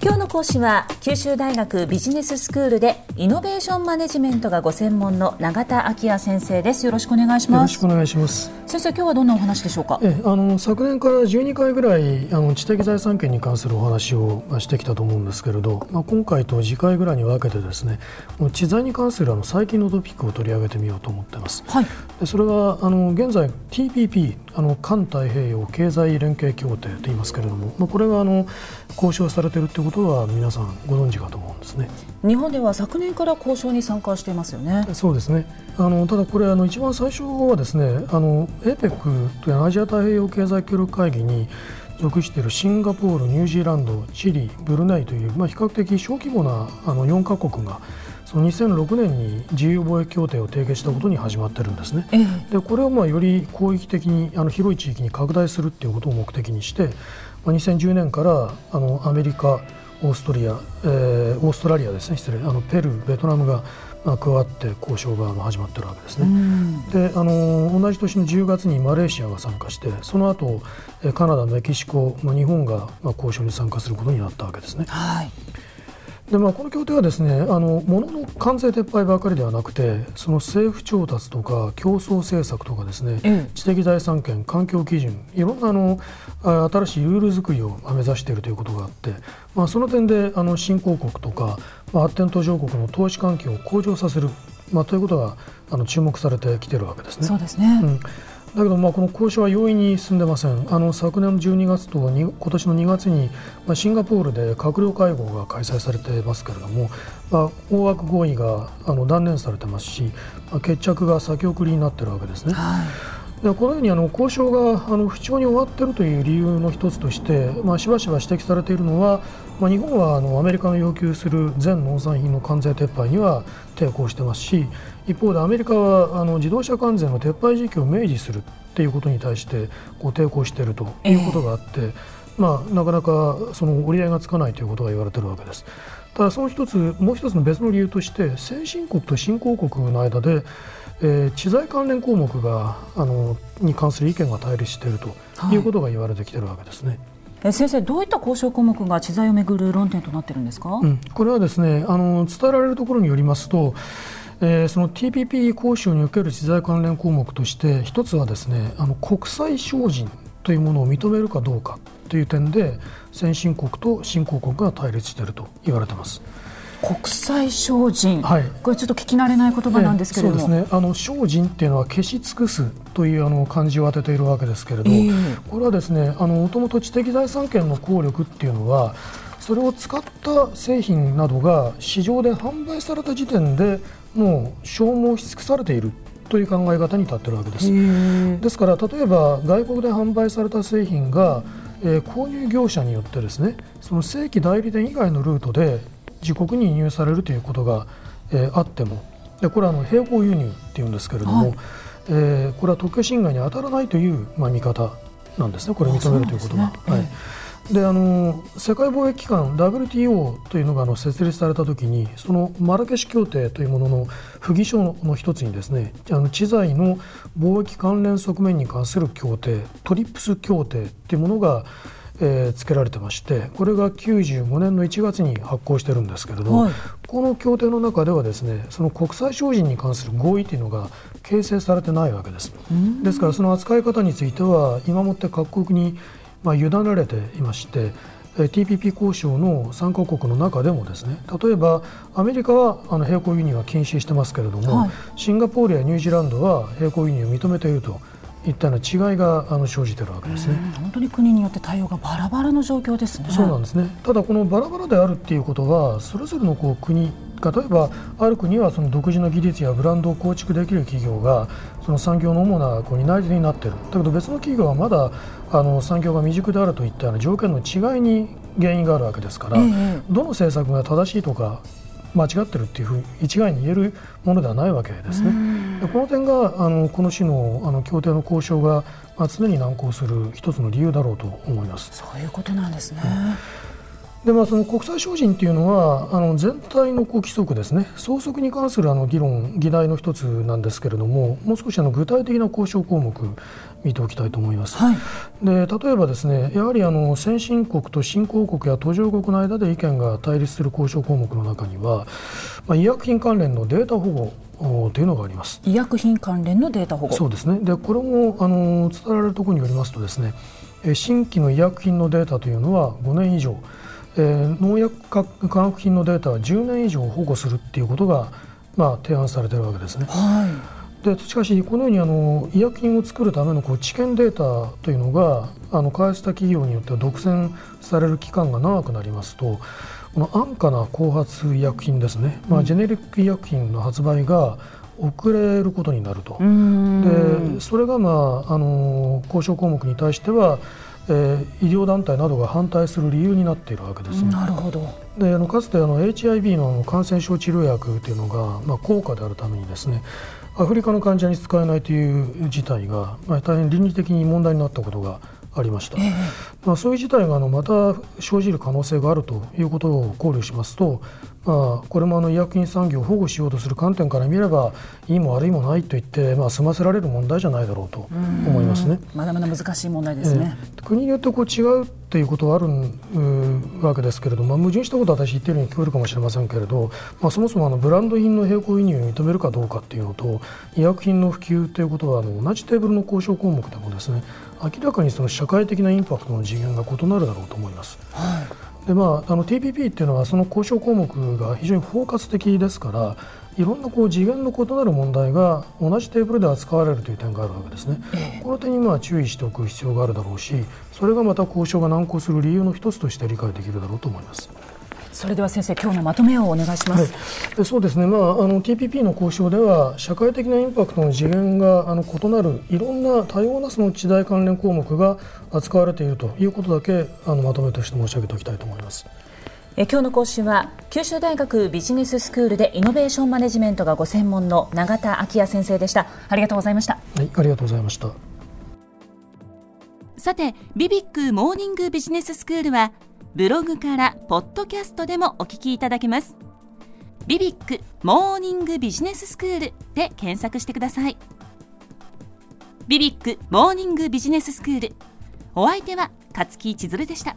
今日の講師は九州大学ビジネススクールでイノベーションマネジメントがご専門の永田昭也先生です。よろしくお願いします。よろしくお願いします。先生今日はどんなお話でしょうか？えあの昨年から12回ぐらいあの知的財産権に関するお話をしてきたと思うんですけれど、まあ、今回と次回ぐらいに分けてですね知財に関するあの最近のトピックを取り上げてみようと思っています、はい、でそれはあの現在 TPP あの環太平洋経済連携協定と言いますけれども、まあ、これがあの交渉されているということは皆さんご存知かと思うんですね。日本では昨年から交渉に参加していますよね。そうですね。あのただこれあの一番最初はですねあの APEC というアジア太平洋経済協力会議に属しているシンガポール、ニュージーランド、チリ、ブルネイという、まあ、比較的小規模なあの4カ国がその2006年に自由貿易協定を締結したことに始まってるんですね。ええ、でこれをまあより広域的にあの広い地域に拡大するっていうことを目的にして、まあ、2010年からあのアメリカ、オーストリア、えー、オーストラリアですね失礼あのペルー、ベトナムがまあ、加わって交渉が始まっているわけですね。であの同じ年の10月にマレーシアが参加してその後カナダ、メキシコ、まあ、日本がまあ交渉に参加することになったわけですね。はいでまあ、この協定はですねあの物の関税撤廃ばかりではなくてその政府調達とか競争政策とかですね、ええ、知的財産権、環境基準いろんなあの新しいルール作りを目指しているということがあって、まあ、その点であの新興国とか、まあ、発展途上国の投資環境を向上させる、まあ、ということがあの注目されてきているわけですね。そうですね、うんだけどまあこの交渉は容易に進んでませんあの昨年12月と今年の2月に、まあ、シンガポールで閣僚会合が開催されてますけれども、まあ、大枠合意があの断念されてますし、まあ、決着が先送りになっているわけですね。はいこのようにあの交渉があの不調に終わっているという理由の一つとして、まあ、しばしば指摘されているのは、まあ、日本はあのアメリカの要求する全農産品の関税撤廃には抵抗してますし一方でアメリカはあの自動車関税の撤廃時期を明示するということに対してこう抵抗しているということがあって、えー、まあ、なかなかその折り合いがつかないということが言われているわけです。ただその一つもう一つの別の理由として先進国と新興国の間でえー、知財関連項目があのに関する意見が対立しているということが言われてきているわけですね。え先生、どういった交渉項目が知財をめぐる論点となっているんですか、うん、これはですねあの伝えられるところによりますと、えー、その TPP 交渉における知財関連項目として一つはですねあの国際精進というものを認めるかどうかという点で先進国と新興国が対立していると言われています。国際精進、はい、これちょっと聞き慣れない言葉なんですけれども、そうですね。あの精進っていうのは消し尽くすというあの漢字を当てているわけですけれど、えー、これはですねもともと知的財産権の効力っていうのはそれを使った製品などが市場で販売された時点でもう消耗し尽くされているという考え方に立っているわけです。ですから例えば外国で販売された製品がえー、購入業者によってですねその正規代理店以外のルートで自国に輸入されるということが、えー、あってもでこれはあの並行輸入っていうんですけれども、はい、えー、これは特許侵害に当たらないという、まあ、見方なんですね。これ認めるということは。はい。であの世界貿易機関 WTO というのがあの設立されたときにそのマラケシュ協定というものの不義書の一つにですねあの知財の貿易関連側面に関する協定トリップス協定というものがえー、付けられてましてこれが95年の1月に発行してるんですけれど、はい、この協定の中ではですねその国際精進に関する合意というのが形成されてないわけです。ですからその扱い方については今もって各国にまあ委ねられていまして TPP 交渉の参加国の中でもですね例えばアメリカはあの並行輸入は禁止してますけれども、はい、シンガポールやニュージーランドは並行輸入を認めているといったような違いがあの生じているわけですね。本当に国によって対応がバラバラの状況ですね。そうなんですね。ただこのバラバラであるっていうことはそれぞれのこう国例えばある国はその独自の技術やブランドを構築できる企業がその産業の主なこう担い手になっているだけど別の企業はまだあの産業が未熟であるといったような条件の違いに原因があるわけですから、ええ、どの政策が正しいとか間違ってるっていうふうに一概に言えるものではないわけですね。この点があのこの種のあの協定の交渉が、まあ、常に難航する一つの理由だろうと思います。そういうことなんですね。ででまあ、その国際精進というのはあの全体のこう規則ですね総則に関するあの議論議題の一つなんですけれどももう少しあの具体的な交渉項目見ておきたいと思います。はい、で例えばですねやはりあの先進国と新興国や途上国の間で意見が対立する交渉項目の中には、まあ、医薬品関連のデータ保護というのがあります。医薬品関連のデータ保護。そうですね。でこれもあの伝えられるところによりますとですね新規の医薬品のデータというのは5年以上えー、農薬化学品のデータは10年以上保護するっていうことが、まあ、提案されているわけですね。はい。でしかし、このようにあの医薬品を作るためのこう治験データというのがあの開発した企業によっては独占される期間が長くなりますとこの安価な後発医薬品ですね、まあ、ジェネリック医薬品の発売が遅れることになると、でそれが、まあ、あの交渉項目に対してはえー、医療団体などが反対する理由になっているわけです、なるほど。であのかつてあの HIV の感染症治療薬というのが、まあ、高価であるためにですねアフリカの患者に使えないという事態が、まあ、大変倫理的に問題になったことがありました、えー、まあ、そういう事態があのまた生じる可能性があるということを考慮しますと、まあ、これもあの医薬品産業を保護しようとする観点から見ればいいも悪いもないと言って、まあ、済ませられる問題じゃないだろうと思いますね。まだまだ難しい問題ですね、えー、国によってこう違うっていうことはあるわけですけれども、まあ、矛盾したことは私言っているように聞こえるかもしれませんけれど、まあ、そもそもあのブランド品の並行輸入を認めるかどうかっていうのと医薬品の普及ということはあの同じテーブルの交渉項目でもですね明らかにその社会的なインパクトの次元が異なるだろうと思います。はいでまあ、あの TPP っていうのはその交渉項目が非常に包括的ですからいろんなこう次元の異なる問題が同じテーブルで扱われるという点があるわけですね。この点にまあ注意しておく必要があるだろうしそれがまた交渉が難航する理由の一つとして理解できるだろうと思います。それでは先生今日のまとめをお願いします、はい、そうですね、まあ、あの TPP の交渉では社会的なインパクトの次元があの異なるいろんな多様なその地代関連項目が扱われているということだけあのまとめとして申し上げておきたいと思います。え今日の講師は九州大学ビジネススクールでイノベーションマネジメントがご専門の永田昭也先生でした。ありがとうございました。はいありがとうございました。さてビビックモーニングビジネススクールはブログからポッドキャストでもお聞きいただけます。ビビックモーニングビジネススクールで検索してください。ビビックモーニングビジネススクール。お相手は勝木千鶴でした。